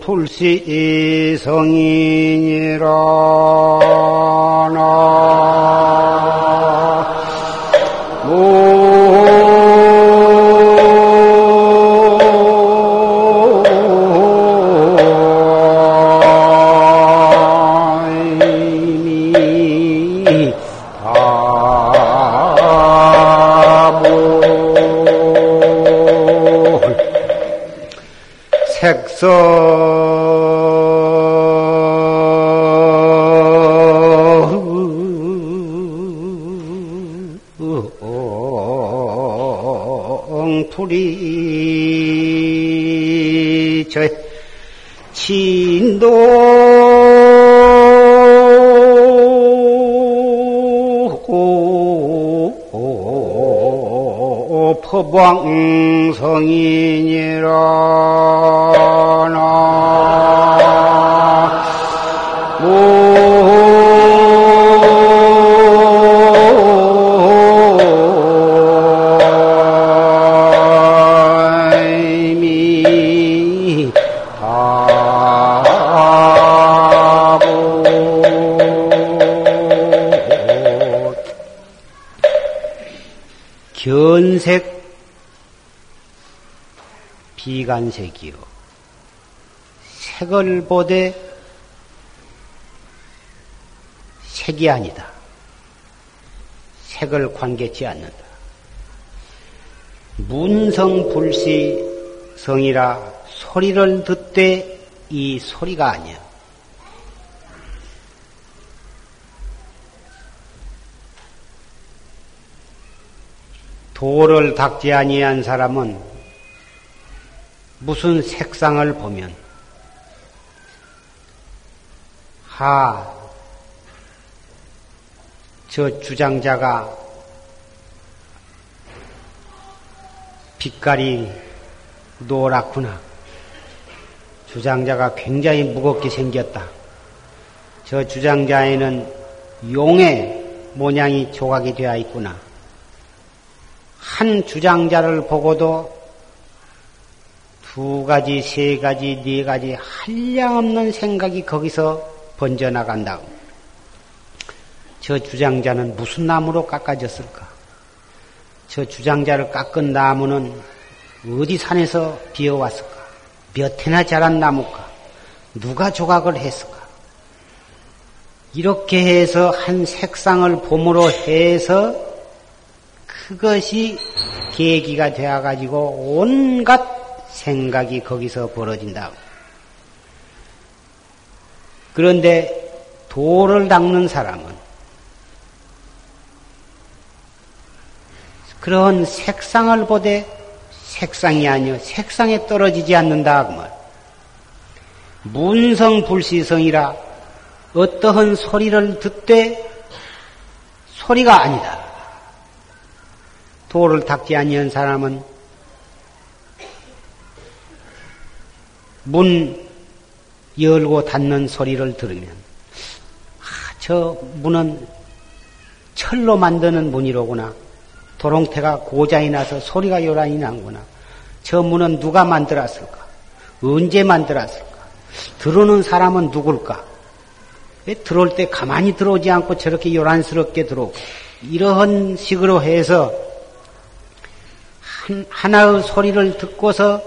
불시 성인이라 색을 보되 색이 아니다. 색을 관계치 않는다. 문성불시 성이라 소리를 듣되 이 소리가 아니야. 도를 닦지 아니한 사람은 무슨 색상을 보면 하, 저 주장자가 빛깔이 노랗구나. 주장자가 굉장히 무겁게 생겼다. 저 주장자에는 용의 모양이 조각이 되어 있구나. 한 주장자를 보고도 두 가지, 세 가지, 네 가지 한량없는 생각이 거기서 번져나간다. 저 주장자는 무슨 나무로 깎아졌을까? 저 주장자를 깎은 나무는 어디 산에서 비어왔을까? 몇 해나 자란 나무일까? 누가 조각을 했을까? 이렇게 해서 한 색상을 봄으로 해서 그것이 계기가 되어가지고 온갖 생각이 거기서 벌어진다. 그런데 도를 닦는 사람은 그런 색상을 보되 색상이 아니요 색상에 떨어지지 않는다 그 말. 문성 불시성이라 어떠한 소리를 듣되 소리가 아니다. 도를 닦지 아니한 사람은 문 열고 닫는 소리를 들으면 아, 저 문은 철로 만드는 문이로구나. 도롱태가 고장이 나서 소리가 요란히 난구나. 저 문은 누가 만들었을까? 언제 만들었을까? 들어오는 사람은 누굴까? 왜 들어올 때 가만히 들어오지 않고 저렇게 요란스럽게 들어오고 이러한 식으로 해서 한, 하나의 소리를 듣고서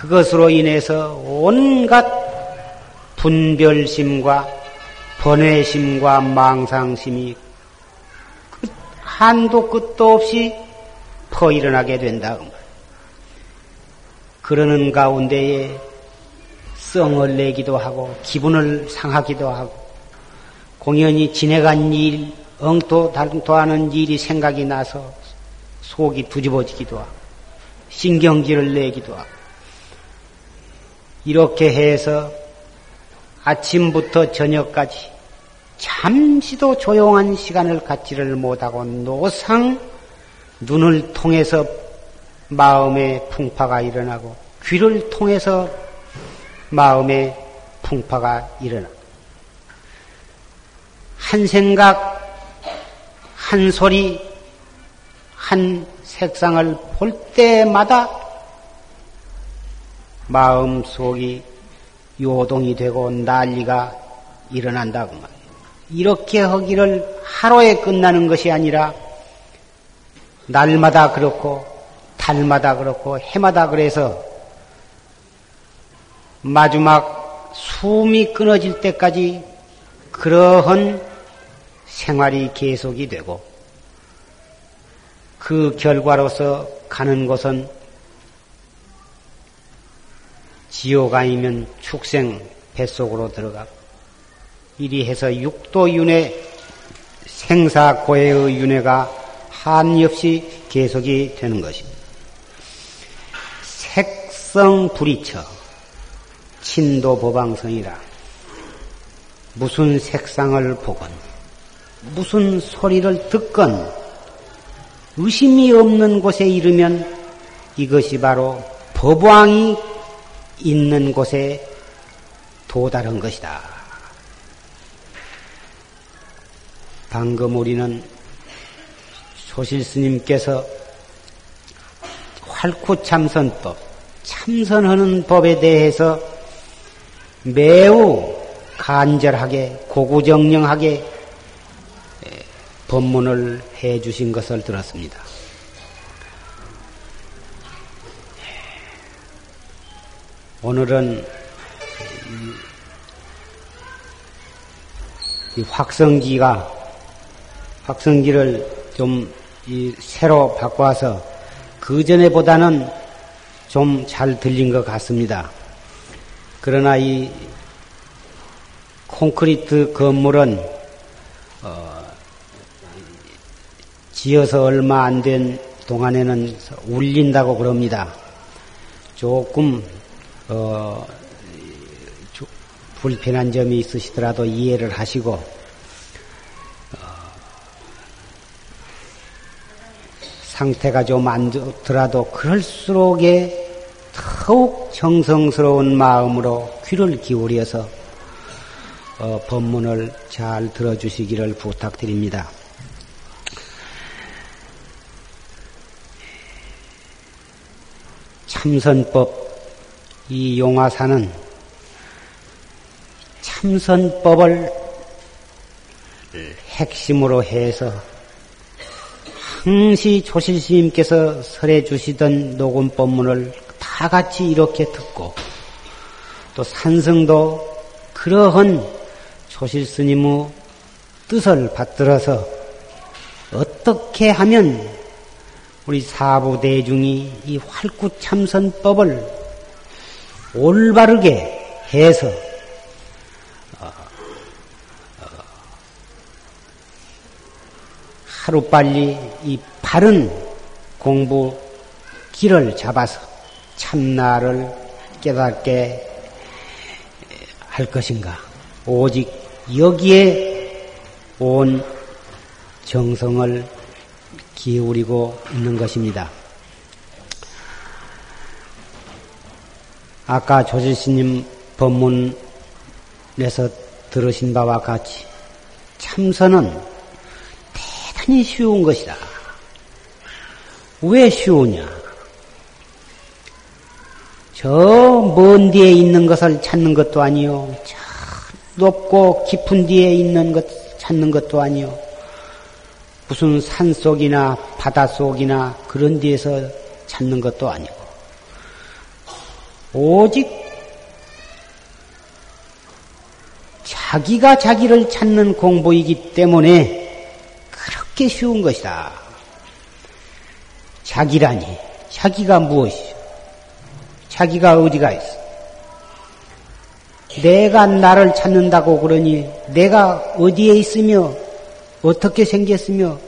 그것으로 인해서 온갖 분별심과 번외심과 망상심이 한도 끝도 없이 퍼 일어나게 된다. 그러는 가운데에 성을 내기도 하고 기분을 상하기도 하고 공연히 지내간 일, 엉토달토하는 일이 생각이 나서 속이 뒤집어지기도 하고 신경질을 내기도 하고 이렇게 해서 아침부터 저녁까지 잠시도 조용한 시간을 갖지를 못하고 노상 눈을 통해서 마음의 풍파가 일어나고 귀를 통해서 마음의 풍파가 일어나. 한 생각, 한 소리, 한 색상을 볼 때마다 마음 속이 요동이 되고 난리가 일어난다고 말이에요. 이렇게 하기를 하루에 끝나는 것이 아니라 날마다 그렇고 달마다 그렇고 해마다 그래서 마지막 숨이 끊어질 때까지 그러한 생활이 계속이 되고 그 결과로서 가는 곳은 지옥 아니면 축생 뱃속으로 들어가고 이리 해서 육도 윤회 생사 고해의 윤회가 한없이 계속이 되는 것입니다. 색성 불이처 친도 보방성이라 무슨 색상을 보건 무슨 소리를 듣건 의심이 없는 곳에 이르면 이것이 바로 법왕이 있는 곳에 도달한 것이다. 방금 우리는 소실 스님께서 활구 참선법, 참선하는 법에 대해서 매우 간절하게, 고구정령하게 법문을 해 주신 것을 들었습니다. 오늘은 이 확성기가 확성기를 좀 새로 바꿔서 그 전에보다는 좀 잘 들린 것 같습니다. 그러나 이 콘크리트 건물은 어, 지어서 얼마 안 된 동안에는 울린다고 그럽니다. 조금 어, 불편한 점이 있으시더라도 이해를 하시고 어, 상태가 좀 안 좋더라도 그럴수록에 더욱 정성스러운 마음으로 귀를 기울여서 어, 법문을 잘 들어주시기를 부탁드립니다. 참선법 이 용화사는 참선법을 핵심으로 해서 항시 조실스님께서 설해 주시던 녹음 법문을 다 같이 이렇게 듣고 또 산성도 그러한 조실스님의 뜻을 받들어서 어떻게 하면 우리 사부대중이 이 활구참선법을 올바르게 해서 어, 어, 하루빨리 이 바른 공부 길을 잡아서 참나를 깨닫게 할 것인가. 오직 여기에 온 정성을 기울이고 있는 것입니다. 아까 조지스님 법문에서 들으신 바와 같이 참선은 대단히 쉬운 것이다. 왜 쉬우냐? 저 먼 뒤에 있는 것을 찾는 것도 아니요. 저 높고 깊은 뒤에 있는 것 찾는 것도 아니요. 무슨 산 속이나 바다 속이나 그런 데에서 찾는 것도 아니고. 오직 자기가 자기를 찾는 공부이기 때문에 그렇게 쉬운 것이다. 자기라니, 자기가 무엇이죠? 자기가 어디가 있어? 내가 나를 찾는다고 그러니 내가 어디에 있으며 어떻게 생겼으며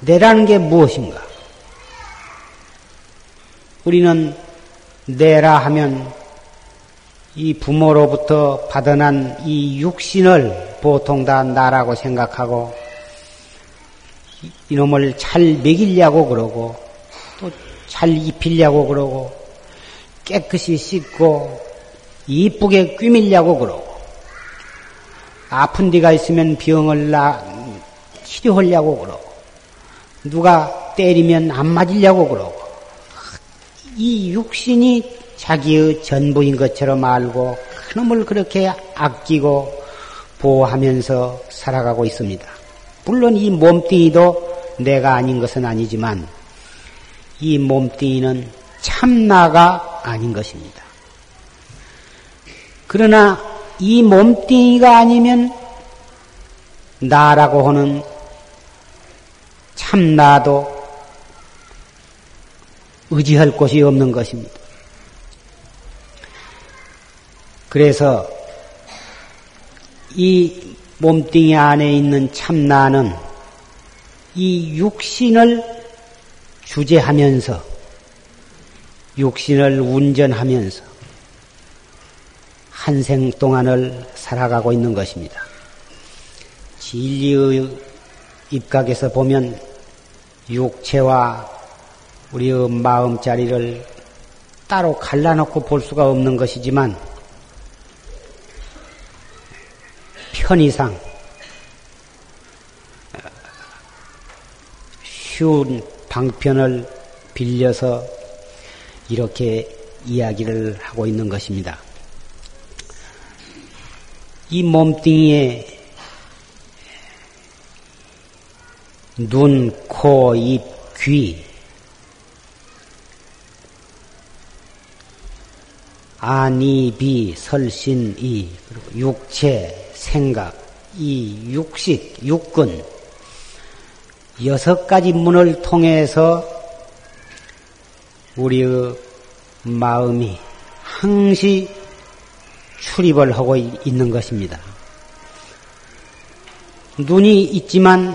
내라는 게 무엇인가? 우리는 내라 하면 이 부모로부터 받아난 이 육신을 보통 다 나라고 생각하고 이놈을 잘 먹이려고 그러고 또 잘 입히려고 그러고 깨끗이 씻고 이쁘게 꾸밀려고 그러고 아픈 데가 있으면 병을 나 치료하려고 그러고 누가 때리면 안 맞으려고 그러고 이 육신이 자기의 전부인 것처럼 알고 그놈을 그렇게 아끼고 보호하면서 살아가고 있습니다. 물론 이 몸뚱이도 내가 아닌 것은 아니지만 이 몸뚱이는 참나가 아닌 것입니다. 그러나 이 몸뚱이가 아니면 나라고 하는 참나도 의지할 곳이 없는 것입니다. 그래서 이 몸뚱이 안에 있는 참나는 이 육신을 주재하면서 육신을 운전하면서 한 생 동안을 살아가고 있는 것입니다. 진리의 입각에서 보면 육체와 우리의 마음 자리를 따로 갈라놓고 볼 수가 없는 것이지만 편의상 쉬운 방편을 빌려서 이렇게 이야기를 하고 있는 것입니다. 이 몸뚱이에 눈, 코, 입, 귀, 아니, 비, 설신, 이, 그리고 육체, 생각, 이 육식, 육근, 여섯 가지 문을 통해서 우리의 마음이 항시 출입을 하고 있는 것입니다. 눈이 있지만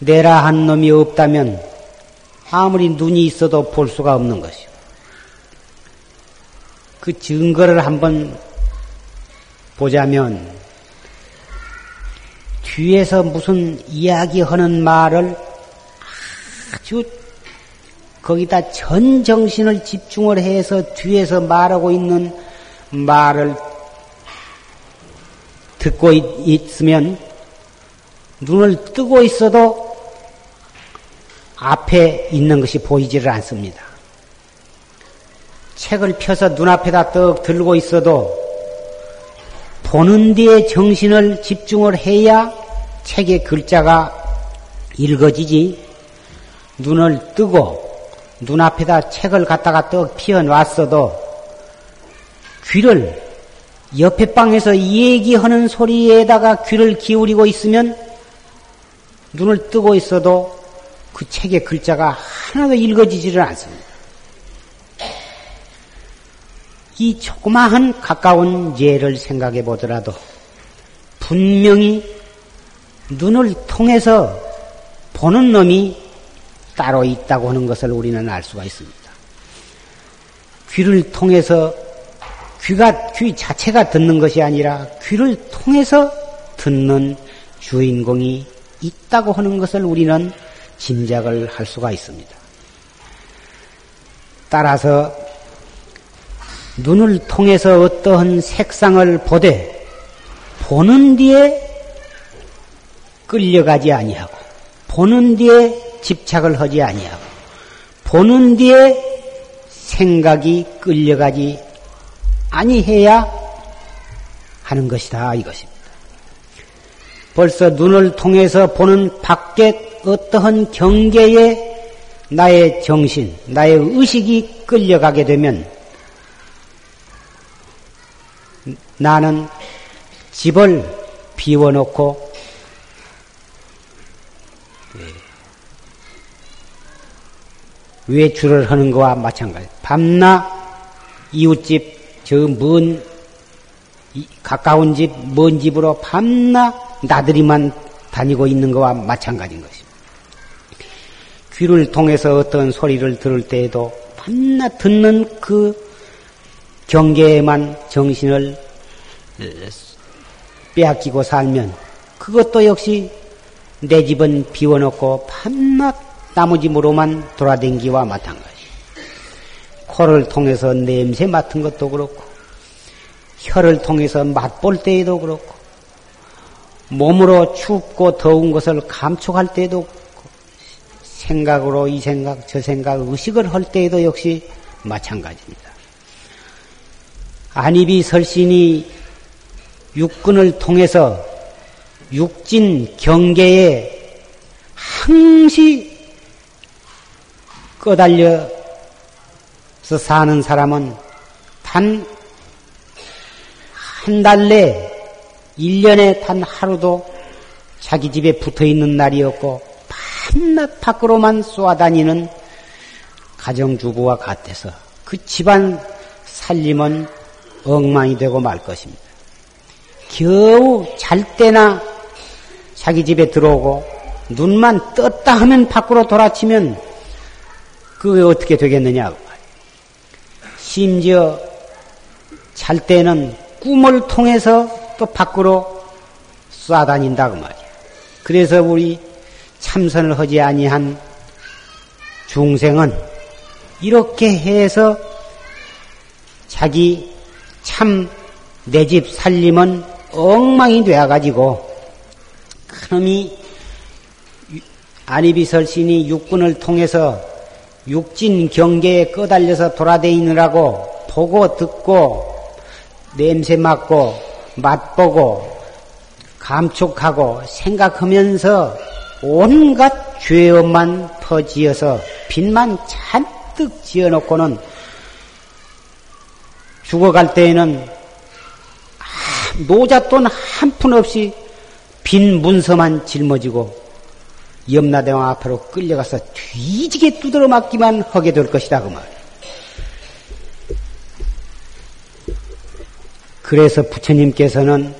내라 한 놈이 없다면 아무리 눈이 있어도 볼 수가 없는 것이요. 그 증거를 한번 보자면 뒤에서 무슨 이야기하는 말을 아주 거기다 전 정신을 집중을 해서 뒤에서 말하고 있는 말을 듣고 있 으면 눈을 뜨고 있어도 앞에 있는 것이 보이지를 않습니다. 책을 펴서 눈앞에다 떡 들고 있어도 보는 데에 정신을 집중을 해야 책의 글자가 읽어지지 눈을 뜨고 눈앞에다 책을 갖다가 떡 피워놨어도 귀를 옆에 방에서 얘기하는 소리에다가 귀를 기울이고 있으면 눈을 뜨고 있어도 그 책의 글자가 하나도 읽어지지를 않습니다. 이 조그마한 가까운 예를 생각해 보더라도 분명히 눈을 통해서 보는 놈이 따로 있다고 하는 것을 우리는 알 수가 있습니다. 귀를 통해서 귀가 귀 자체가 듣는 것이 아니라 귀를 통해서 듣는 주인공이 있다고 하는 것을 우리는 짐작을 할 수가 있습니다. 따라서 눈을 통해서 어떠한 색상을 보되 보는 뒤에 끌려가지 아니하고 보는 뒤에 집착을 하지 아니하고 보는 뒤에 생각이 끌려가지 아니해야 하는 것이다 이것입니다. 벌써 눈을 통해서 보는 밖에 어떠한 경계에 나의 정신, 나의 의식이 끌려가게 되면 나는 집을 비워놓고 예, 외출을 하는 것과 마찬가지. 밤낮 이웃집 저 먼 가까운 집, 먼 집으로 밤낮 나들이만 다니고 있는 것과 마찬가지인 것입니다. 귀를 통해서 어떤 소리를 들을 때에도 밤낮 듣는 그 경계에만 정신을 빼앗기고 살면 그것도 역시 내 집은 비워놓고 밤낮 나무집으로만 돌아댕기와 마찬가지. 코를 통해서 냄새 맡은 것도 그렇고, 혀를 통해서 맛볼 때에도 그렇고, 몸으로 춥고 더운 것을 감촉할 때도 그렇고, 생각으로 이 생각, 저 생각, 의식을 할 때에도 역시 마찬가지입니다. 안입이 설신이 육군을 통해서 육진 경계에 항시 꺼달려서 사는 사람은 단 한 달 내, 1년에 단 하루도 자기 집에 붙어 있는 날이 없고, 밤낮 밖으로만 쏘아다니는 가정주부와 같아서 그 집안 살림은 엉망이 되고 말 것입니다. 겨우 잘 때나 자기 집에 들어오고 눈만 떴다 하면 밖으로 돌아치면 그게 어떻게 되겠느냐. 심지어 잘 때는 꿈을 통해서 또 밖으로 쏴다닌다 그 말이야. 그래서 우리 참선을 하지 아니한 중생은 이렇게 해서 자기 참 내 집 살림은 엉망이 되어가지고 그놈이 아니비설신이 육군을 통해서 육진 경계에 꺼달려서 돌아다니느라고 보고 듣고 냄새 맡고 맛보고 감촉하고 생각하면서 온갖 죄업만 퍼지어서 빚만 잔뜩 지어놓고는 죽어갈 때에는 노잣돈 한 푼 없이 빈 문서만 짊어지고 염라대왕 앞으로 끌려가서 뒤지게 두드러 맞기만 하게 될 것이다 그 말. 그래서 부처님께서는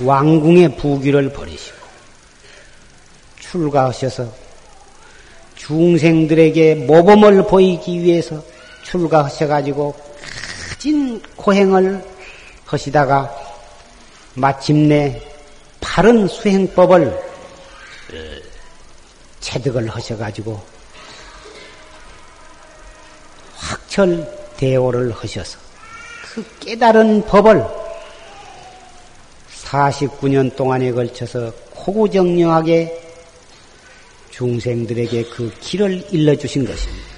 왕궁의 부귀를 버리시고 출가하셔서 중생들에게 모범을 보이기 위해서 출가하셔가지고 가진 고행을 하시다가 마침내 바른 수행법을 체득을 하셔가지고 확철 대오를 하셔서 그 깨달은 법을 49년 동안에 걸쳐서 고구정령하게 중생들에게 그 길을 일러주신 것입니다.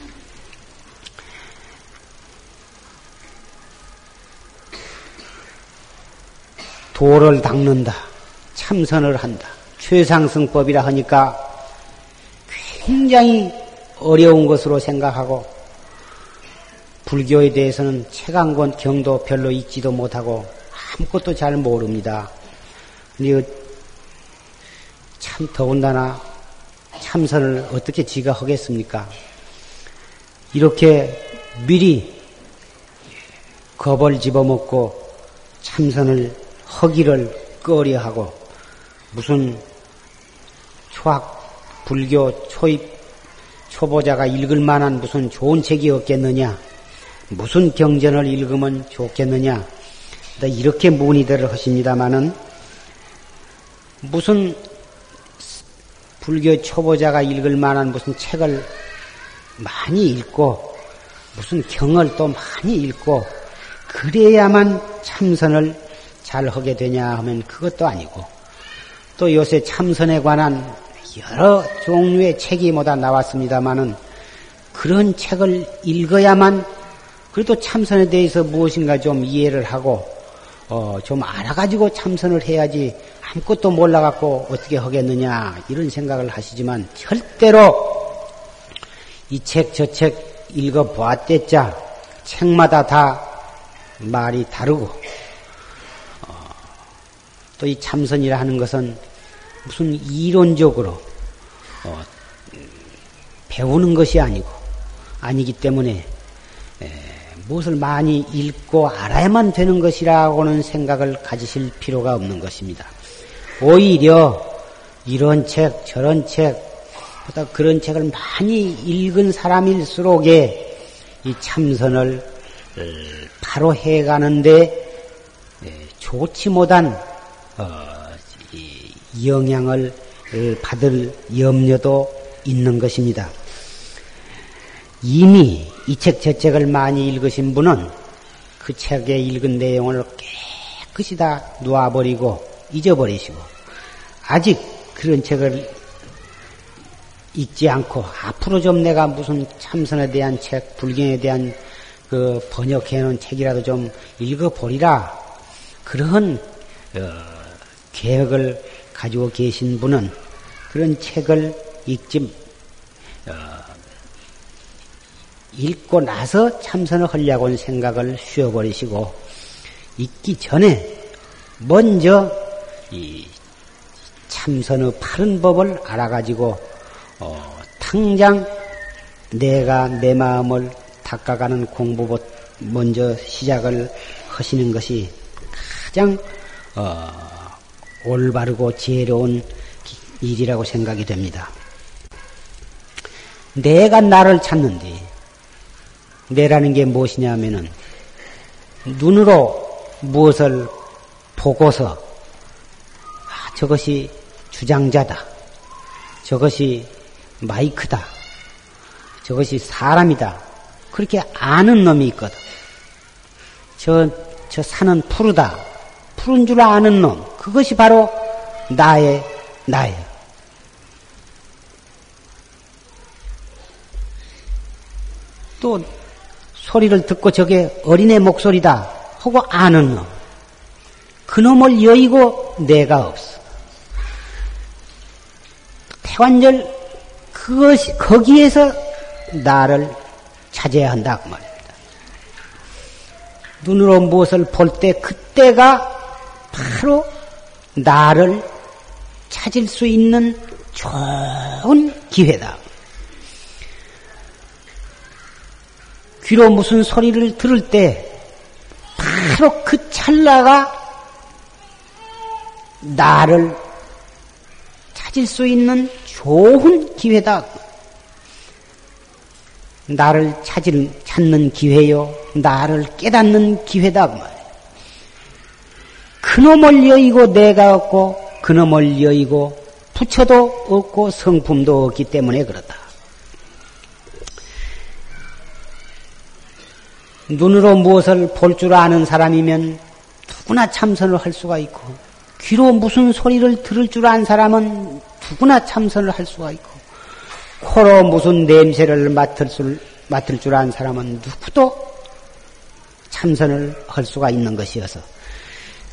도를 닦는다. 참선을 한다. 최상승법이라 하니까 굉장히 어려운 것으로 생각하고 불교에 대해서는 책 한 권 경도 별로 있지도 못하고 아무것도 잘 모릅니다. 참 더군다나 참선을 어떻게 지가 하겠습니까? 이렇게 미리 겁을 집어먹고 참선을 허기를 꺼려하고 무슨 초학 불교 초입 초보자가 읽을 만한 무슨 좋은 책이 없겠느냐? 무슨 경전을 읽으면 좋겠느냐? 이렇게 문의들을 하십니다마는 무슨 불교 초보자가 읽을 만한 무슨 책을 많이 읽고 무슨 경을 또 많이 읽고 그래야만 참선을 잘 하게 되냐 하면 그것도 아니고 또 요새 참선에 관한 여러 종류의 책이 뭐다 나왔습니다마는 그런 책을 읽어야만 그래도 참선에 대해서 무엇인가 좀 이해를 하고 어, 좀 알아가지고 참선을 해야지 아무것도 몰라갖고 어떻게 하겠느냐 이런 생각을 하시지만 절대로 이 책 저 책 읽어보았댔자 책마다 다 말이 다르고 또 이 참선이라 하는 것은 무슨 이론적으로 어, 배우는 것이 아니고 아니기 때문에 에, 무엇을 많이 읽고 알아야만 되는 것이라고는 생각을 가지실 필요가 없는 것입니다. 오히려 이런 책, 저런 책, 보다 그런 책을 많이 읽은 사람일수록에 이 참선을 어, 바로 해가는데 좋지 못한 어, 영향을 받을 염려도 있는 것입니다. 이미 이 책 저 책을 많이 읽으신 분은 그 책에 읽은 내용을 깨끗이 다 놓아버리고 잊어버리시고 아직 그런 책을 읽지 않고 앞으로 좀 내가 무슨 참선에 대한 책, 불경에 대한 그 번역해 놓은 책이라도 좀 읽어보리라. 그런 어, 계획을 가지고 계신 분은 그런 책을 읽지 어, 읽고 나서 참선을 하려고 생각을 쉬어버리시고 읽기 전에 먼저 이 참선의 바른 법을 알아가지고 어, 당장 내가 내 마음을 닦아가는 공부부터 먼저 시작을 하시는 것이 가장 어, 올바르고 지혜로운 일이라고 생각이 됩니다. 내가 나를 찾는데 내라는 게 무엇이냐 하면은 눈으로 무엇을 보고서 아, 저것이 주장자다. 저것이 마이크다. 저것이 사람이다. 그렇게 아는 놈이 있거든. 저, 저 산은 푸르다. 푸른 줄 아는 놈. 그것이 바로 나의, 나예요. 또 소리를 듣고 저게 어린애 목소리다 하고 아는 놈. 그놈을 여의고 내가 없어. 태관절 그것이 거기에서 나를 찾아야 한다 그 말입니다. 눈으로 무엇을 볼 때 그때가 바로 나를 찾을 수 있는 좋은 기회다. 귀로 무슨 소리를 들을 때 바로 그 찰나가 나를 찾을 수 있는 좋은 기회다. 나를 찾는 기회요. 나를 깨닫는 기회다. 그 그놈을 여의고 내가 없고 그놈을 여의고 부처도 없고 성품도 없기 때문에 그렇다. 눈으로 무엇을 볼 줄 아는 사람이면 누구나 참선을 할 수가 있고 귀로 무슨 소리를 들을 줄 아는 사람은 누구나 참선을 할 수가 있고 코로 무슨 냄새를 맡을 줄, 맡을 줄 아는 사람은 누구도 참선을 할 수가 있는 것이어서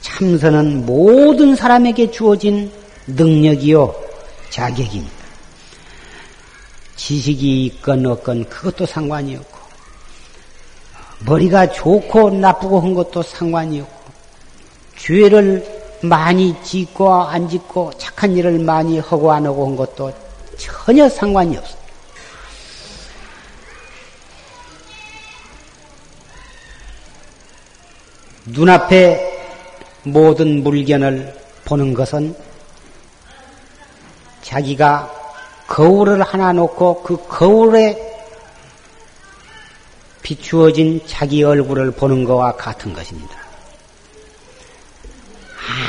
참선은 모든 사람에게 주어진 능력이요 자격입니다. 지식이 있건 없건 그것도 상관이 없고 머리가 좋고 나쁘고 한 것도 상관이 없고 죄를 많이 짓고 안 짓고 착한 일을 많이 하고 안 하고 한 것도 전혀 상관이 없어. 눈앞에 모든 물건을 보는 것은 자기가 거울을 하나 놓고 그 거울에 비추어진 자기 얼굴을 보는 것과 같은 것입니다.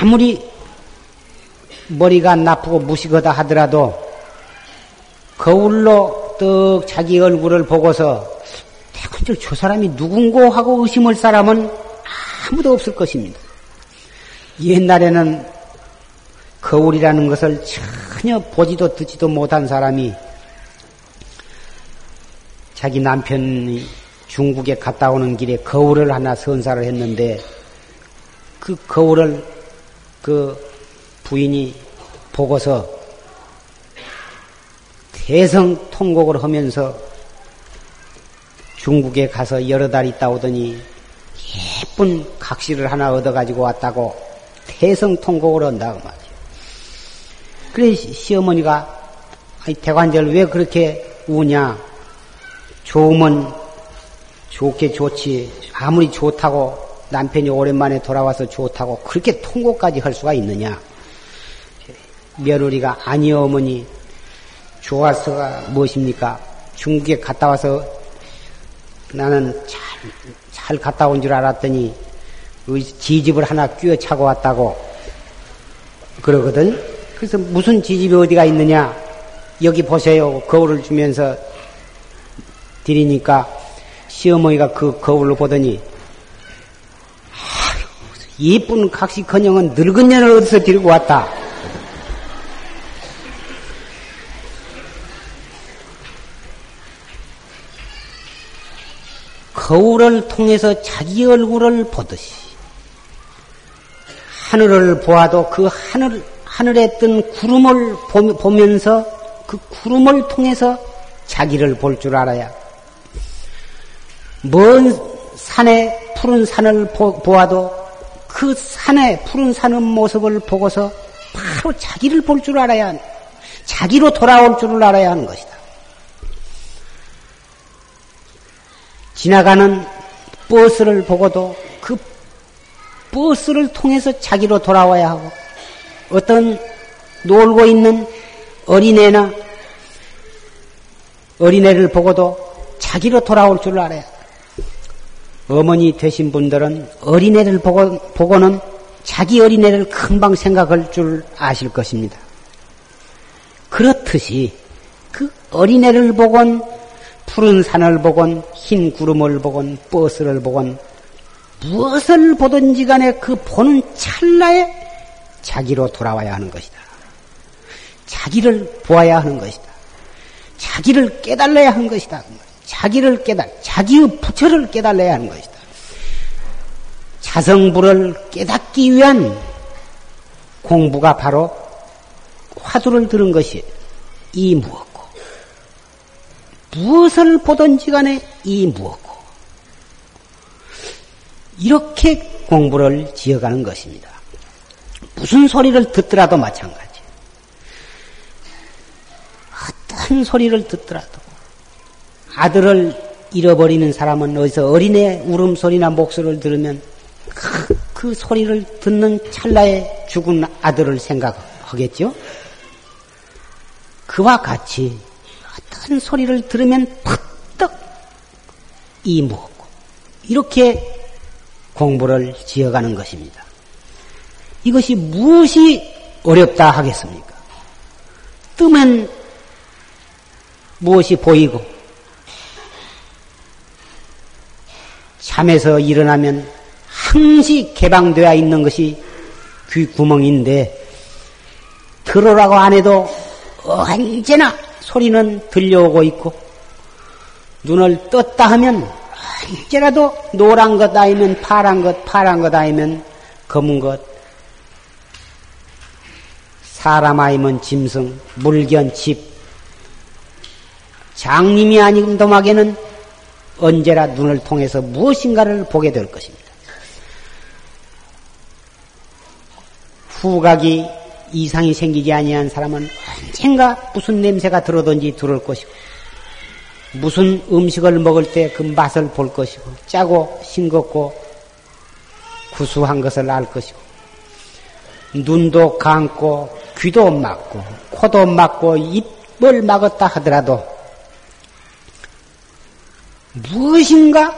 아무리 머리가 나쁘고 무식하다 하더라도 거울로 떡 자기 얼굴을 보고서 대군들 저 사람이 누군고 하고 의심할 사람은 아무도 없을 것입니다. 옛날에는 거울이라는 것을 전혀 보지도 듣지도 못한 사람이 자기 남편이 중국에 갔다 오는 길에 거울을 하나 선사를 했는데 그 거울을 그 부인이 보고서 대성 통곡을 하면서 중국에 가서 여러 달 있다 오더니 예쁜 각시를 하나 얻어가지고 왔다고 대성 통곡을 한다고 말이죠. 그래 시어머니가 대관절 왜 그렇게 우냐? 좋으면 좋게 좋지 아무리 좋다고 남편이 오랜만에 돌아와서 좋다고 그렇게 통곡까지 할 수가 있느냐? 며느리가 아니요 어머니 좋아서가 무엇입니까? 중국에 갔다 와서 나는 잘, 잘 갔다 온 줄 알았더니 지집을 하나 끼워 차고 왔다고 그러거든. 그래서 무슨 지집이 어디가 있느냐? 여기 보세요. 거울을 주면서 드리니까 시어머니가 그 거울로 보더니 예쁜 각시커녕은 늙은 년을 어디서 데리고 왔다. 거울을 통해서 자기 얼굴을 보듯이 하늘을 보아도 그 하늘 하늘에 뜬 구름을 보면서 그 구름을 통해서 자기를 볼 줄 알아야 먼 산에 푸른 산을 보, 보아도 그 산에 푸른 산의 모습을 보고서 바로 자기를 볼 줄 알아야 자기로 돌아올 줄을 알아야 하는 것이다. 지나가는 버스를 보고도 그 버스를 통해서 자기로 돌아와야 하고 어떤 놀고 있는 어린애나 어린애를 보고도 자기로 돌아올 줄 알아야 어머니 되신 분들은 어린애를 보고, 보고는 자기 어린애를 금방 생각할 줄 아실 것입니다. 그렇듯이 그 어린애를 보건 푸른 산을 보건 흰 구름을 보건 버스를 보건 무엇을 보든지 간에 그 보는 찰나에 자기로 돌아와야 하는 것이다. 자기를 보아야 하는 것이다. 자기를 깨달아야 하는 것이다. 자기를 깨달, 자기의 부처를 깨달아야 하는 것이다. 자성부를 깨닫기 위한 공부가 바로 화두를 들은 것이 이 무엇고 무엇을 보든지 간에 이 무엇고 이렇게 공부를 지어가는 것입니다. 무슨 소리를 듣더라도 마찬가지. 어떤 소리를 듣더라도 아들을 잃어버리는 사람은 어디서 어린애 울음소리나 목소리를 들으면 그, 그 소리를 듣는 찰나에 죽은 아들을 생각하겠죠? 그와 같이 어떤 소리를 들으면 팍떡 이 무엇고 이렇게 공부를 지어가는 것입니다. 이것이 무엇이 어렵다 하겠습니까? 뜨면 무엇이 보이고 잠에서 일어나면 항시 개방되어 있는 것이 귀구멍인데 들어라고 안 해도 언제나 소리는 들려오고 있고 눈을 떴다 하면 언제라도 노란 것 아니면 파란 것, 파란 것 아니면 검은 것 사람 아니면 짐승, 물견, 집 장님이 아닌 도막에는 언제나 눈을 통해서 무엇인가를 보게 될 것입니다. 후각이 이상이 생기지 아니한 사람은 언젠가 무슨 냄새가 들어든지 들을 것이고 무슨 음식을 먹을 때 그 맛을 볼 것이고 짜고 싱겁고 구수한 것을 알 것이고 눈도 감고 귀도 막고 코도 막고 입을 막았다 하더라도 무엇인가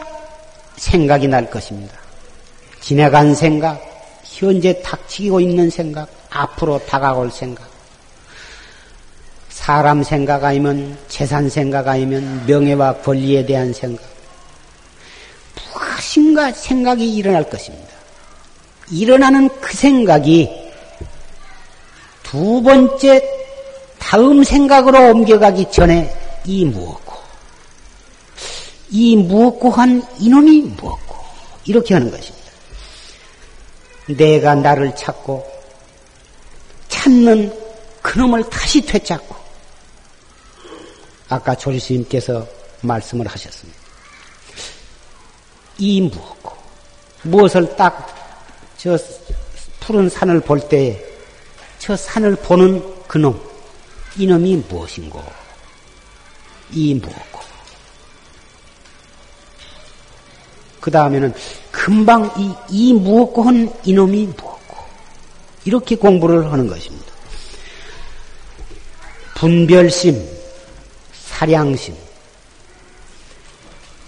생각이 날 것입니다. 지나간 생각, 현재 닥치고 있는 생각, 앞으로 다가올 생각, 사람 생각 아니면 재산 생각 아니면 명예와 권리에 대한 생각, 무엇인가 생각이 일어날 것입니다. 일어나는 그 생각이 두 번째 다음 생각으로 옮겨가기 전에 이 무엇고, 이 무엇고 한 이놈이 무엇고, 이렇게 하는 것입니다. 내가 나를 찾고 찾는 그놈을 다시 되찾고 아까 조리스님께서 말씀을 하셨습니다. 이 무엇고? 무엇을 딱 저 푸른 산을 볼때저 산을 보는 그놈 이놈이 무엇인고? 이 무엇고? 그 다음에는 금방 이, 이 무엇고 한 이놈이 무엇고? 이렇게 공부를 하는 것입니다. 분별심, 사량심,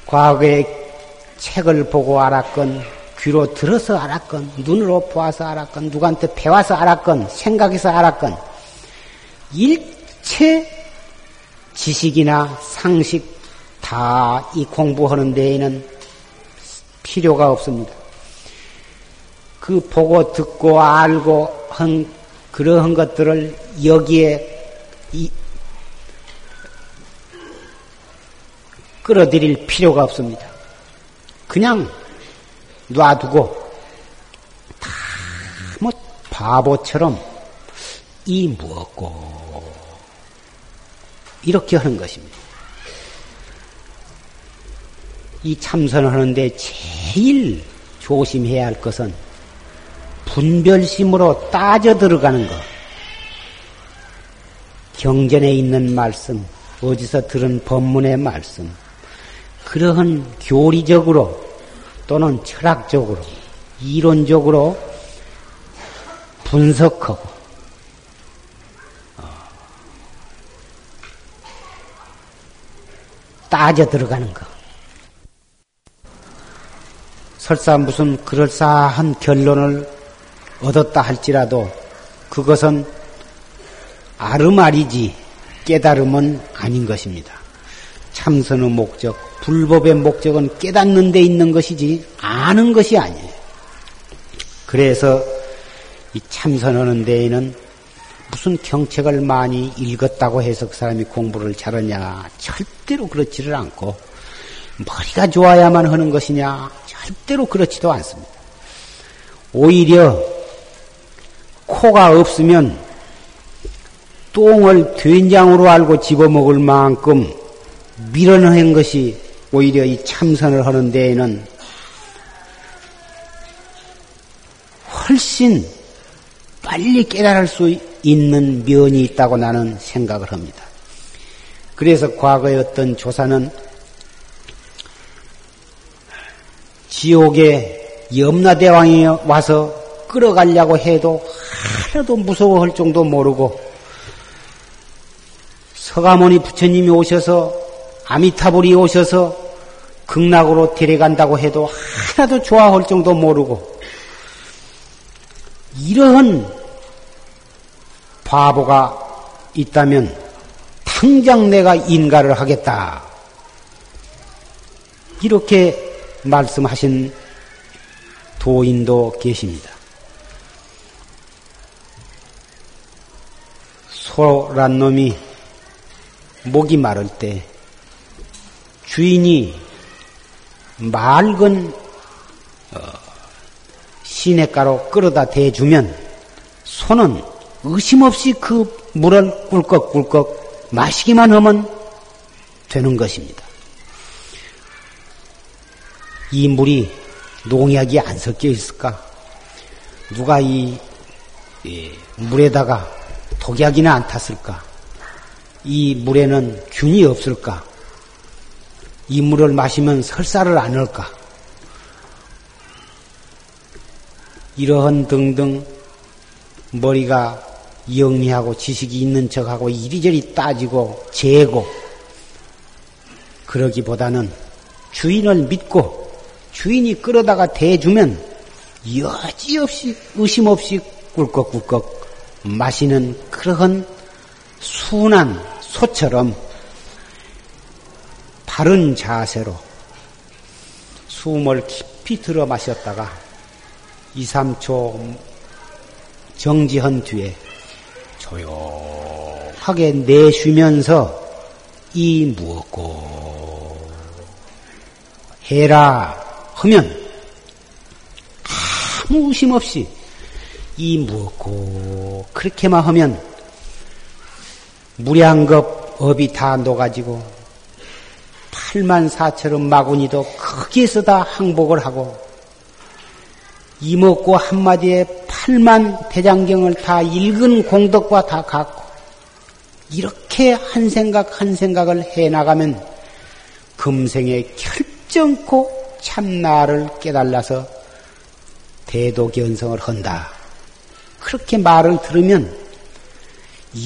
과거에 책을 보고 알았건, 귀로 들어서 알았건, 눈으로 보아서 알았건, 누구한테 배워서 알았건, 생각해서 알았건, 일체 지식이나 상식 다 이 공부하는 데에는 필요가 없습니다. 그 보고 듣고 알고 한 그러한 것들을 여기에 이, 끌어들일 필요가 없습니다. 그냥 놔두고 다 뭐 바보처럼 이 무엇고 이렇게 하는 것입니다. 이 참선을 하는데 제일 조심해야 할 것은 분별심으로 따져 들어가는 것. 경전에 있는 말씀, 어디서 들은 법문의 말씀, 그러한 교리적으로 또는 철학적으로, 이론적으로 분석하고, 어, 따져 들어가는 것. 설사 무슨 그럴싸한 결론을 얻었다 할지라도 그것은 아르말이지 깨달음은 아닌 것입니다. 참선의 목적, 불법의 목적은 깨닫는 데 있는 것이지 아는 것이 아니에요. 그래서 이 참선하는 데에는 무슨 경책을 많이 읽었다고 해서 그 사람이 공부를 잘하냐 절대로 그렇지를 않고 머리가 좋아야만 하는 것이냐 절대로 그렇지도 않습니다. 오히려 코가 없으면 똥을 된장으로 알고 집어먹을 만큼 밀어넣은 것이 오히려 이 참선을 하는 데에는 훨씬 빨리 깨달을 수 있는 면이 있다고 나는 생각을 합니다. 그래서 과거의 어떤 조사는 지옥에 염라대왕이 와서 끌어가려고 해도 하나도 무서워할 정도 모르고 서가모니 부처님이 오셔서 아미타불이 오셔서 극락으로 데려간다고 해도 하나도 좋아할 정도 모르고 이러한 바보가 있다면 당장 내가 인가를 하겠다. 이렇게 말씀하신 도인도 계십니다. 소란 놈이 목이 마를 때 주인이 맑은 어, 시냇가로 끌어다 대주면 소는 의심 없이 그 물을 꿀꺽꿀꺽 마시기만 하면 되는 것입니다. 이 물이 농약이 안 섞여 있을까? 누가 이, 이 물에다가 독약이나 안 탔을까? 이 물에는 균이 없을까? 이 물을 마시면 설사를 안 할까? 이러한 등등 머리가 영리하고 지식이 있는 척하고 이리저리 따지고 재고 그러기보다는 주인을 믿고 주인이 끌어다가 대주면 여지없이 의심 없이 꿀꺽꿀꺽 마시는 그러한 순한 소처럼 바른 자세로 숨을 깊이 들어 마셨다가 2, 3초 정지한 뒤에 조용하게 내쉬면서 이 무엇고 해라 하면 아무 의심 없이 이 무엇고 그렇게만 하면 무량겁 업이 다 녹아지고 팔만사처럼 마구니도 거기에서 다 항복을 하고 이먹고 한마디에 팔만 대장경을 다 읽은 공덕과 다 갖고 이렇게 한 생각 한 생각을 해 나가면 금생에 결정코 참나를 깨달아서 대도견성을 한다. 그렇게 말을 들으면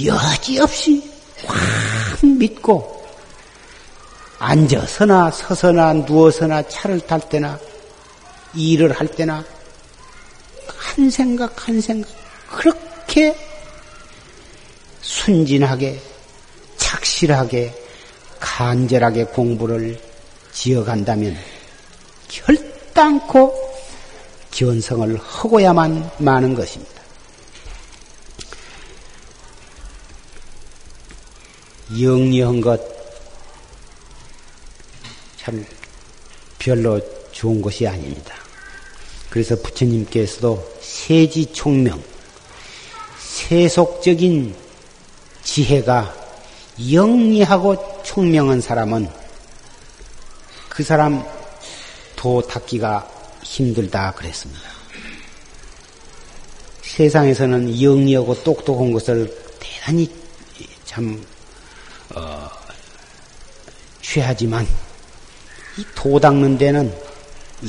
여지없이 확 믿고 앉아서나 서서나 누워서나 차를 탈 때나 일을 할 때나 한 생각 한 생각 그렇게 순진하게 착실하게 간절하게 공부를 지어간다면 결단코 견성을 하고야만 마는 것입니다. 영리한 것 참 별로 좋은 것이 아닙니다. 그래서 부처님께서도 세지 총명, 세속적인 지혜가 영리하고 총명한 사람은 그 사람 도 닦기가 힘들다 그랬습니다. 세상에서는 영리하고 똑똑한 것을 대단히 참 어, 취하지만 이 도 닦는 데는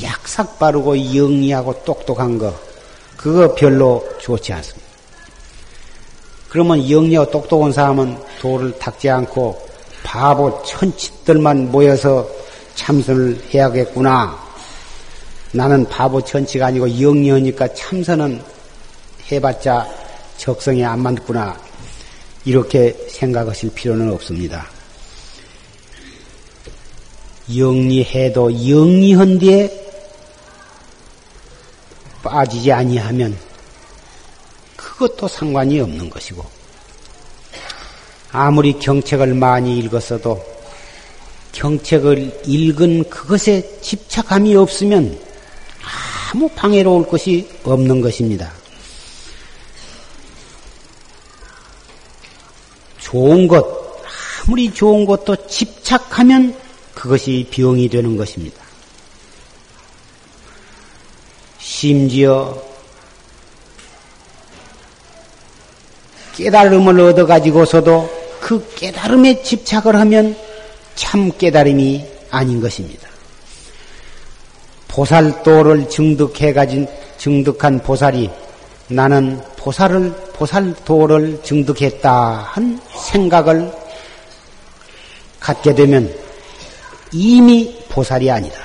약삭 빠르고 영리하고 똑똑한 거 그거 별로 좋지 않습니다. 그러면 영리하고 똑똑한 사람은 도를 닦지 않고 바보 천치들만 모여서 참선을 해야겠구나. 나는 바보 천치가 아니고 영리하니까 참선은 해봤자 적성에 안 맞구나. 이렇게 생각하실 필요는 없습니다. 영리해도 영리한 뒤에 빠지지 아니하면 그것도 상관이 없는 것이고 아무리 경책을 많이 읽었어도 경책을 읽은 그것에 집착함이 없으면 아무 방해로울 것이 없는 것입니다. 좋은 것, 아무리 좋은 것도 집착하면 그것이 병이 되는 것입니다. 심지어 깨달음을 얻어가지고서도 그 깨달음에 집착을 하면 참 깨달음이 아닌 것입니다. 보살도를 증득해 가진 증득한 보살이 나는 보살을 보살도를 증득했다 한 생각을 갖게 되면 이미 보살이 아니다.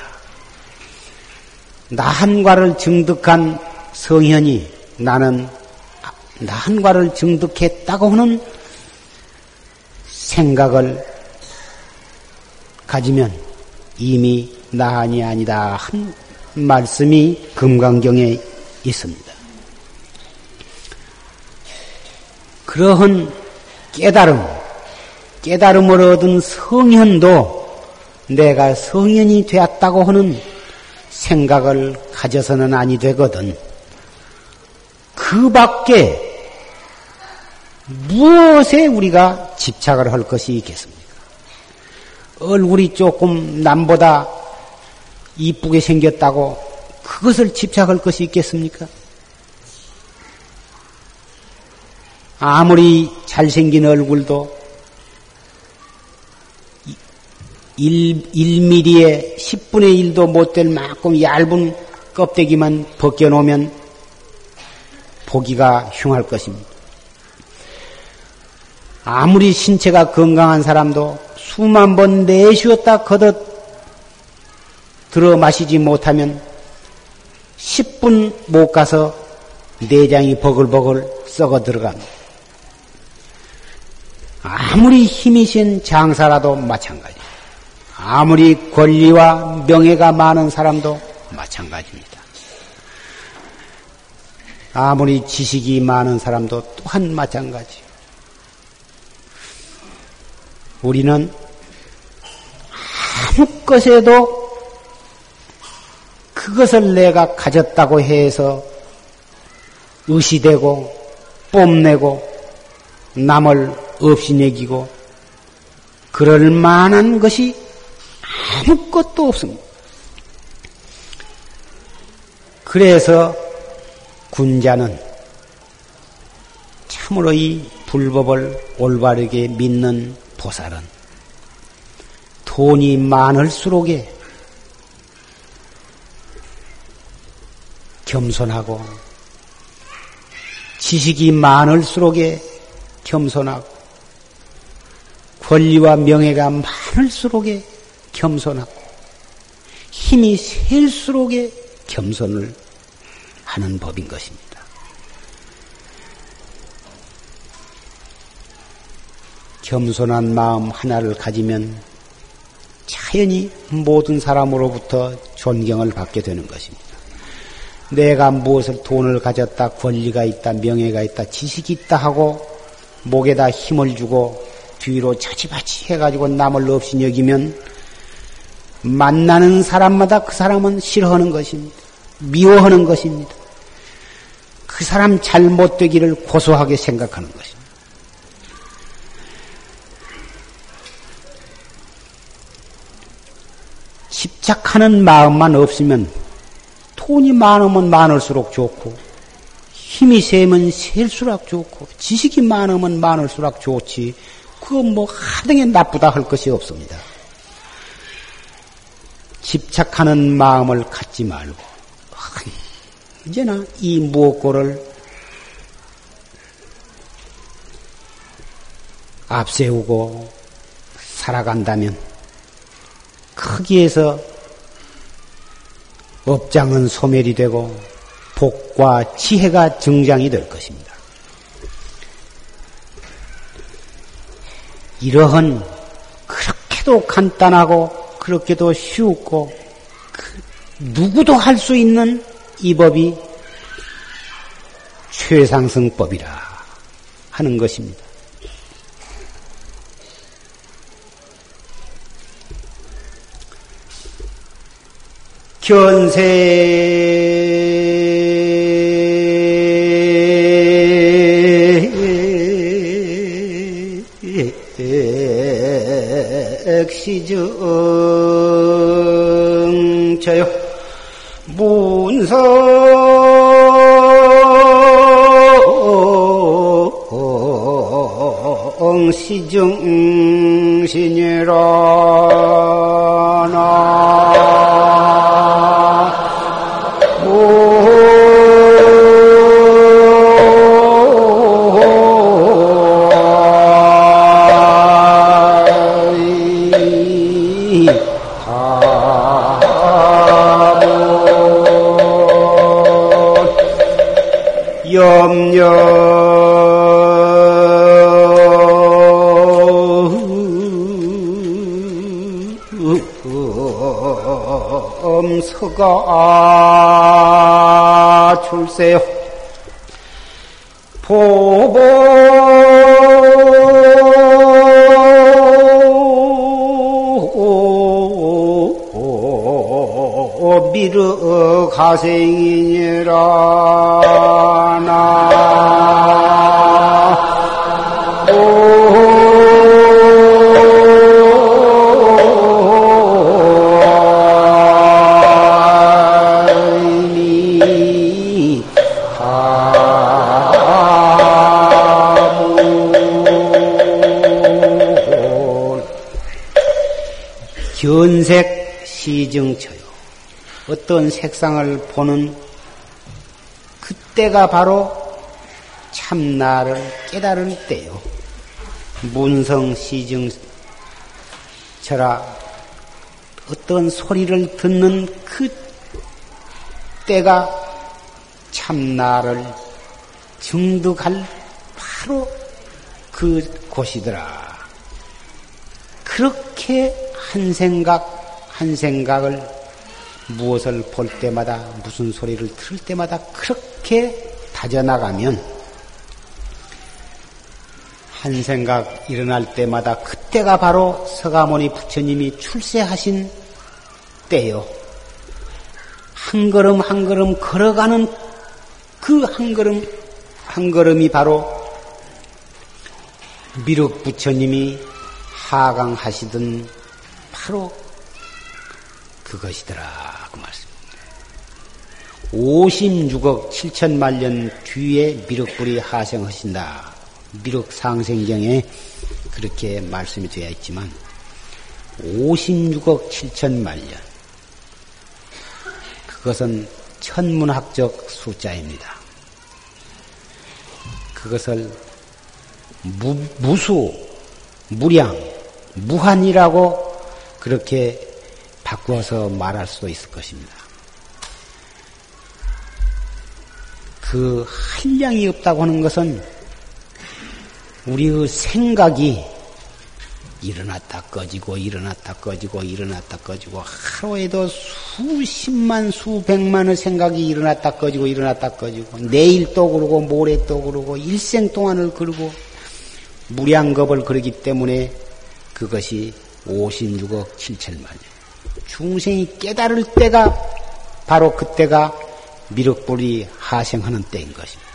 나한과를 증득한 성현이 나는 나한과를 증득했다고 하는 생각을 가지면 이미 나한이 아니다 한 말씀이 금강경에 있습니다. 그러한 깨달음, 깨달음을 얻은 성현도 내가 성현이 되었다고 하는 생각을 가져서는 아니 되거든. 그 밖에 무엇에 우리가 집착을 할 것이 있겠습니까? 얼굴이 조금 남보다 이쁘게 생겼다고 그것을 집착할 것이 있겠습니까? 아무리 잘생긴 얼굴도 1, 1mm에 10분의 1도 못 될 만큼 얇은 껍데기만 벗겨놓으면 보기가 흉할 것입니다. 아무리 신체가 건강한 사람도 수만 번 내쉬었다 거듭 들어 마시지 못하면 10분 못 가서 내장이 버글버글 썩어 들어갑니다. 아무리 힘이 신 장사라도 마찬가지. 아무리 권리와 명예가 많은 사람도 마찬가지입니다. 아무리 지식이 많은 사람도 또한 마찬가지. 우리는 아무 것에도 그것을 내가 가졌다고 해서 의시되고 뽐내고 남을 없이 내기고 그럴 만한 것이 아무것도 없습니다. 그래서 군자는 참으로 이 불법을 올바르게 믿는 보살은 돈이 많을수록에 겸손하고 지식이 많을수록에 겸손하고 권리와 명예가 많을수록에 겸손하고 힘이 셀수록에 겸손을 하는 법인 것입니다. 겸손한 마음 하나를 가지면 자연히 모든 사람으로부터 존경을 받게 되는 것입니다. 내가 무엇을 돈을 가졌다, 권리가 있다, 명예가 있다, 지식이 있다 하고 목에다 힘을 주고 뒤로 차지바치 해가지고 남을 없이 여기면 만나는 사람마다 그 사람은 싫어하는 것입니다. 미워하는 것입니다. 그 사람 잘못되기를 고소하게 생각하는 것입니다. 집착하는 마음만 없으면 돈이 많으면 많을수록 좋고 힘이 세면 셀수록 좋고 지식이 많으면 많을수록 좋지 그건 뭐 하등에 나쁘다 할 것이 없습니다. 집착하는 마음을 갖지 말고 언제나 이 무엇고를 앞세우고 살아간다면 크기에서 업장은 소멸이 되고 복과 지혜가 증장이 될 것입니다. 이러한 그렇게도 간단하고 그렇게도 쉬웠고 그 누구도 할 수 있는 이 법이 최상승법이라 하는 것입니다. 견세 시증 문성 시증 서가 출세요. 보보 미르 가생이니라 나 견색 시증처요. 어떤 색상을 보는 그때가 바로 참나를 깨달을 때요. 문성 시증처라 어떤 소리를 듣는 그 때가 참나를 증득할 바로 그 곳이더라. 그렇게 한 생각, 한 생각을 무엇을 볼 때마다, 무슨 소리를 들을 때마다 그렇게 다져나가면 한 생각 일어날 때마다 그때가 바로 서가모니 부처님이 출세하신 때요. 한 걸음 한 걸음 걸어가는 그 한 걸음 한 걸음이 바로 미륵 부처님이 하강하시던 바로 그것이더라 그 말씀입니다. 56억 7천만 년 뒤에 미륵불이 하생하신다. 미륵 상생경에 그렇게 말씀이 되어 있지만 56억 7천만 년 그것은 천문학적 숫자입니다. 그것을 무, 무수, 무량, 무한이라고 그렇게 바꾸어서 말할 수도 있을 것입니다. 그 한량이 없다고 하는 것은 우리의 생각이 일어났다 꺼지고 일어났다 꺼지고 일어났다 꺼지고 하루에도 수십만 수백만의 생각이 일어났다 꺼지고 일어났다 꺼지고 내일 또 그러고 모레 또 그러고 일생 동안을 그러고 무량겁을 그러기 때문에 그것이 56억 7천만 년. 중생이 깨달을 때가 바로 그때가 미륵불이 하생하는 때인 것입니다.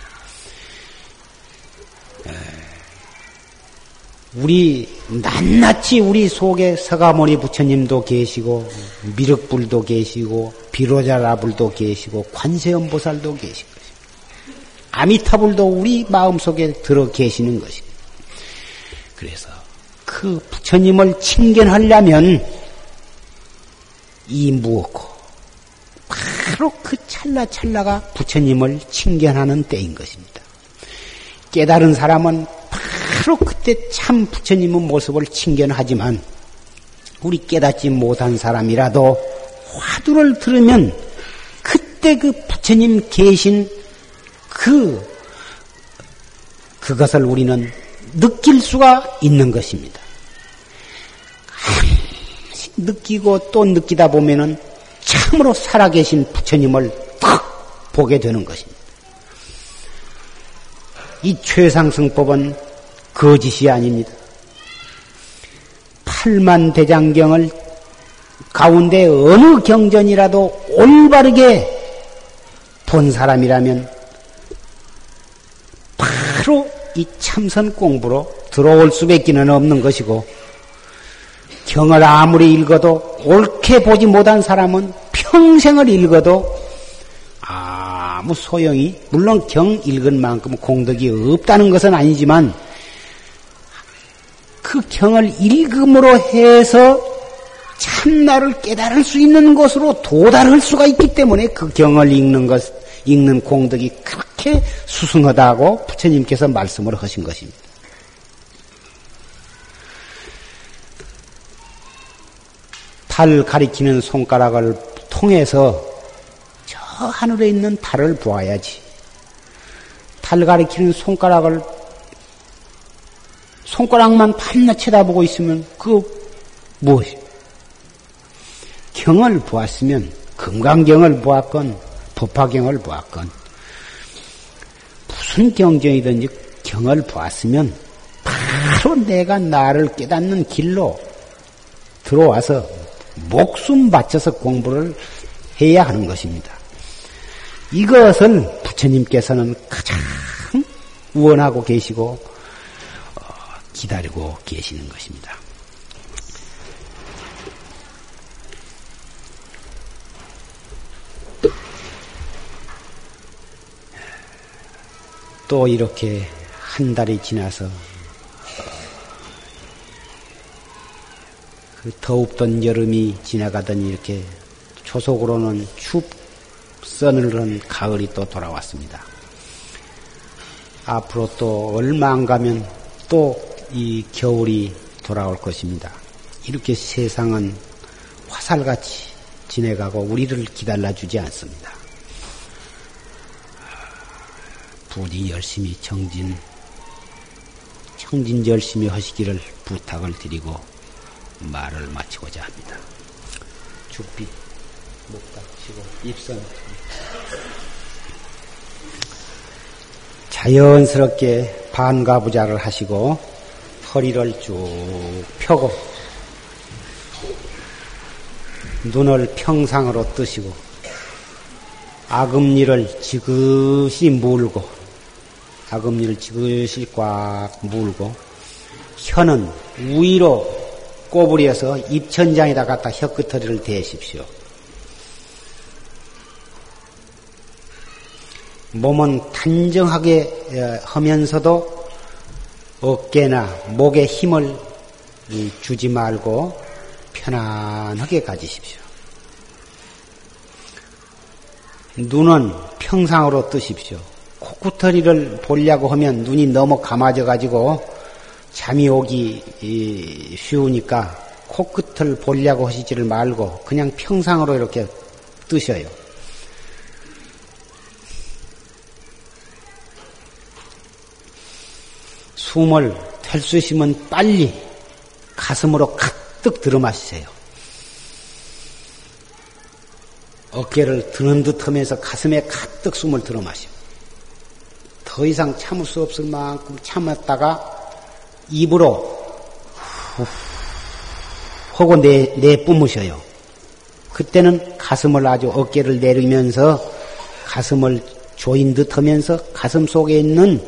우리 낱낱이 우리 속에 서가모니 부처님도 계시고 미륵불도 계시고 비로자라불도 계시고 관세음보살도 계시고 아미타불도 우리 마음속에 들어 계시는 것입니다. 그래서 그 부처님을 칭견하려면 이 무엇고 바로 그 찰나찰나가 부처님을 칭견하는 때인 것입니다. 깨달은 사람은 바로 그때 참 부처님의 모습을 칭견하지만 우리 깨닫지 못한 사람이라도 화두를 들으면 그때 그 부처님 계신 그 그것을 우리는 느낄 수가 있는 것입니다. 느끼고 또 느끼다 보면은 참으로 살아계신 부처님을 딱 보게 되는 것입니다. 이 최상승법은 거짓이 아닙니다. 팔만 대장경을 가운데 어느 경전이라도 올바르게 본 사람이라면 바로 이 참선 공부로 들어올 수밖에 는 없는 것이고 경을 아무리 읽어도 옳게 보지 못한 사람은 평생을 읽어도 아무 소용이 물론 경 읽은 만큼 공덕이 없다는 것은 아니지만 그 경을 읽음으로 해서 참나를 깨달을 수 있는 것으로 도달할 수가 있기 때문에 그 경을 읽는 것, 읽는 공덕이 그렇게 수승하다고 부처님께서 말씀을 하신 것입니다. 달 가리키는 손가락을 통해서 저 하늘에 있는 달을 보아야지. 달 가리키는 손가락을 손가락만 밤낮 쳐다보고 있으면 그 무엇이? 경을 보았으면 금강경을 보았건 법화경을 보았건 무슨 경전이든지 경을 보았으면 바로 내가 나를 깨닫는 길로 들어와서 목숨 바쳐서 공부를 해야 하는 것입니다. 이것을 부처님께서는 가장 원하고 계시고 어, 기다리고 계시는 것입니다. 또 이렇게 한 달이 지나서 그 더웁던 여름이 지나가더니 이렇게 초속으로는 춥 서늘한 가을이 또 돌아왔습니다. 앞으로 또 얼마 안 가면 또 이 겨울이 돌아올 것입니다. 이렇게 세상은 화살같이 지내가고 우리를 기다려주지 않습니다. 부디 열심히 정진, 정진 열심히 하시기를 부탁을 드리고 말을 마치고자 합니다. 죽비, 목 닥 치고, 입선. 자연스럽게 반가부자를 하시고, 허리를 쭉 펴고, 눈을 평상으로 뜨시고, 아금니를 지그시 물고, 아금니를 지그시 꽉 물고, 혀는 위로 꼬부리어서 입천장에다 갖다 혀끝터리를 대십시오. 몸은 단정하게 하면서도 어깨나 목에 힘을 주지 말고 편안하게 가지십시오. 눈은 평상으로 뜨십시오. 코구터리를 보려고 하면 눈이 너무 감아져 가지고 잠이 오기 쉬우니까 코끝을 보려고 하시지를 말고 그냥 평상으로 이렇게 뜨셔요. 숨을 될 수 있으면 빨리 가슴으로 가득 들어 마시세요. 어깨를 드는 듯 하면서 가슴에 가득 숨을 들어 마시고 더 이상 참을 수 없을 만큼 참았다가 입으로 하고 내, 내뿜으셔요. 그때는 가슴을 아주 어깨를 내리면서 가슴을 조인 듯 하면서 가슴 속에 있는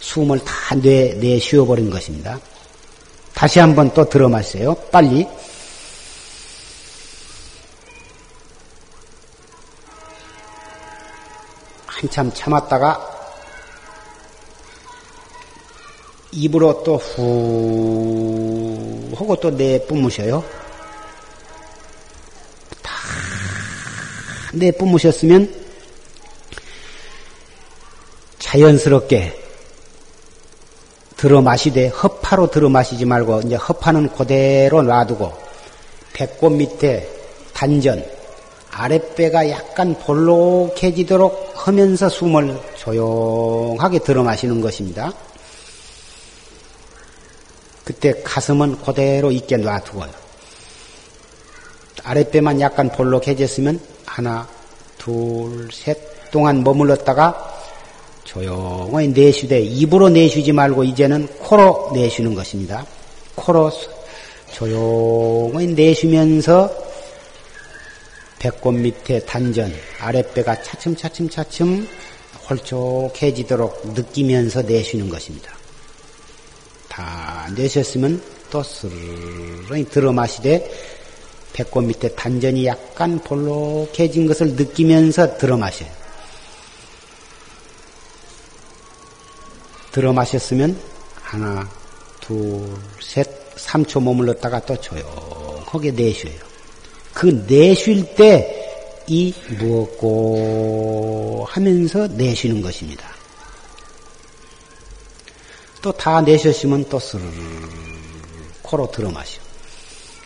숨을 다 내, 내쉬어버린 것입니다. 다시 한번 또 들어 마세요. 빨리. 한참 참았다가 입으로 또 후 하고 또 내뿜으셔요. 다 내뿜으셨으면 자연스럽게 들어 마시되 허파로 들어 마시지 말고 이제 허파는 그대로 놔두고 배꼽 밑에 단전 아랫배가 약간 볼록해지도록 하면서 숨을 조용하게 들어 마시는 것입니다. 그때 가슴은 그대로 있게 놔두고요. 아랫배만 약간 볼록해졌으면 하나, 둘, 셋 동안 머물렀다가 조용히 내쉬되 입으로 내쉬지 말고 이제는 코로 내쉬는 것입니다. 코로 조용히 내쉬면서 배꼽 밑에 단전, 아랫배가 차츰차츰차츰 홀쭉해지도록 느끼면서 내쉬는 것입니다. 다 내셨으면 또 스르르 들어 마시되 배꼽 밑에 단전이 약간 볼록해진 것을 느끼면서 들어 마셔요. 들어 마셨으면 하나, 둘, 셋, 3초 머물렀다가 또 조용하게 내쉬어요. 그 내쉴 때 이 무엇고 하면서 내쉬는 것입니다. 또 다 내셨으면 또 스르르 코로 들어 마셔.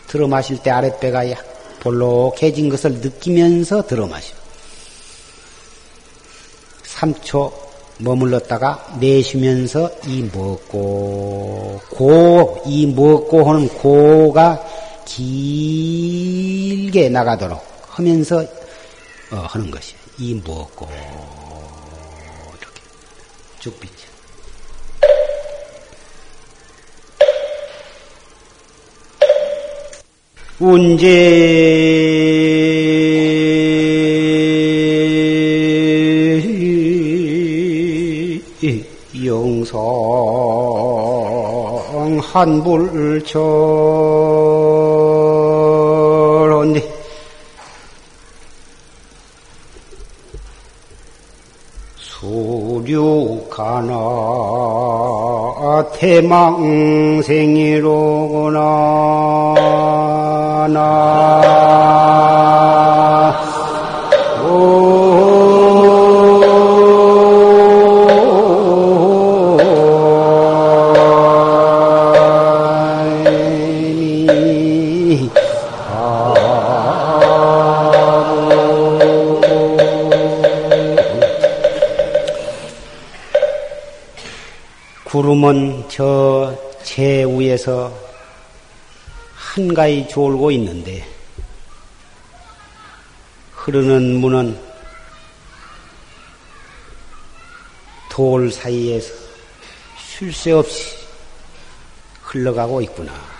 들어 마실 때 아랫배가 약 볼록해진 것을 느끼면서 들어 마셔. 3초 머물렀다가 내쉬면서 이 먹고 고, 이 먹고 하는 고가 길게 나가도록 하면서 어, 하는 것이 이 먹고 이렇게 쭉비 운제. 영성 한불철 태망생이로구나. 구름은 저 제 위에서 한가히 졸고 있는데 흐르는 문은 돌 사이에서 쉴 새 없이 흘러가고 있구나.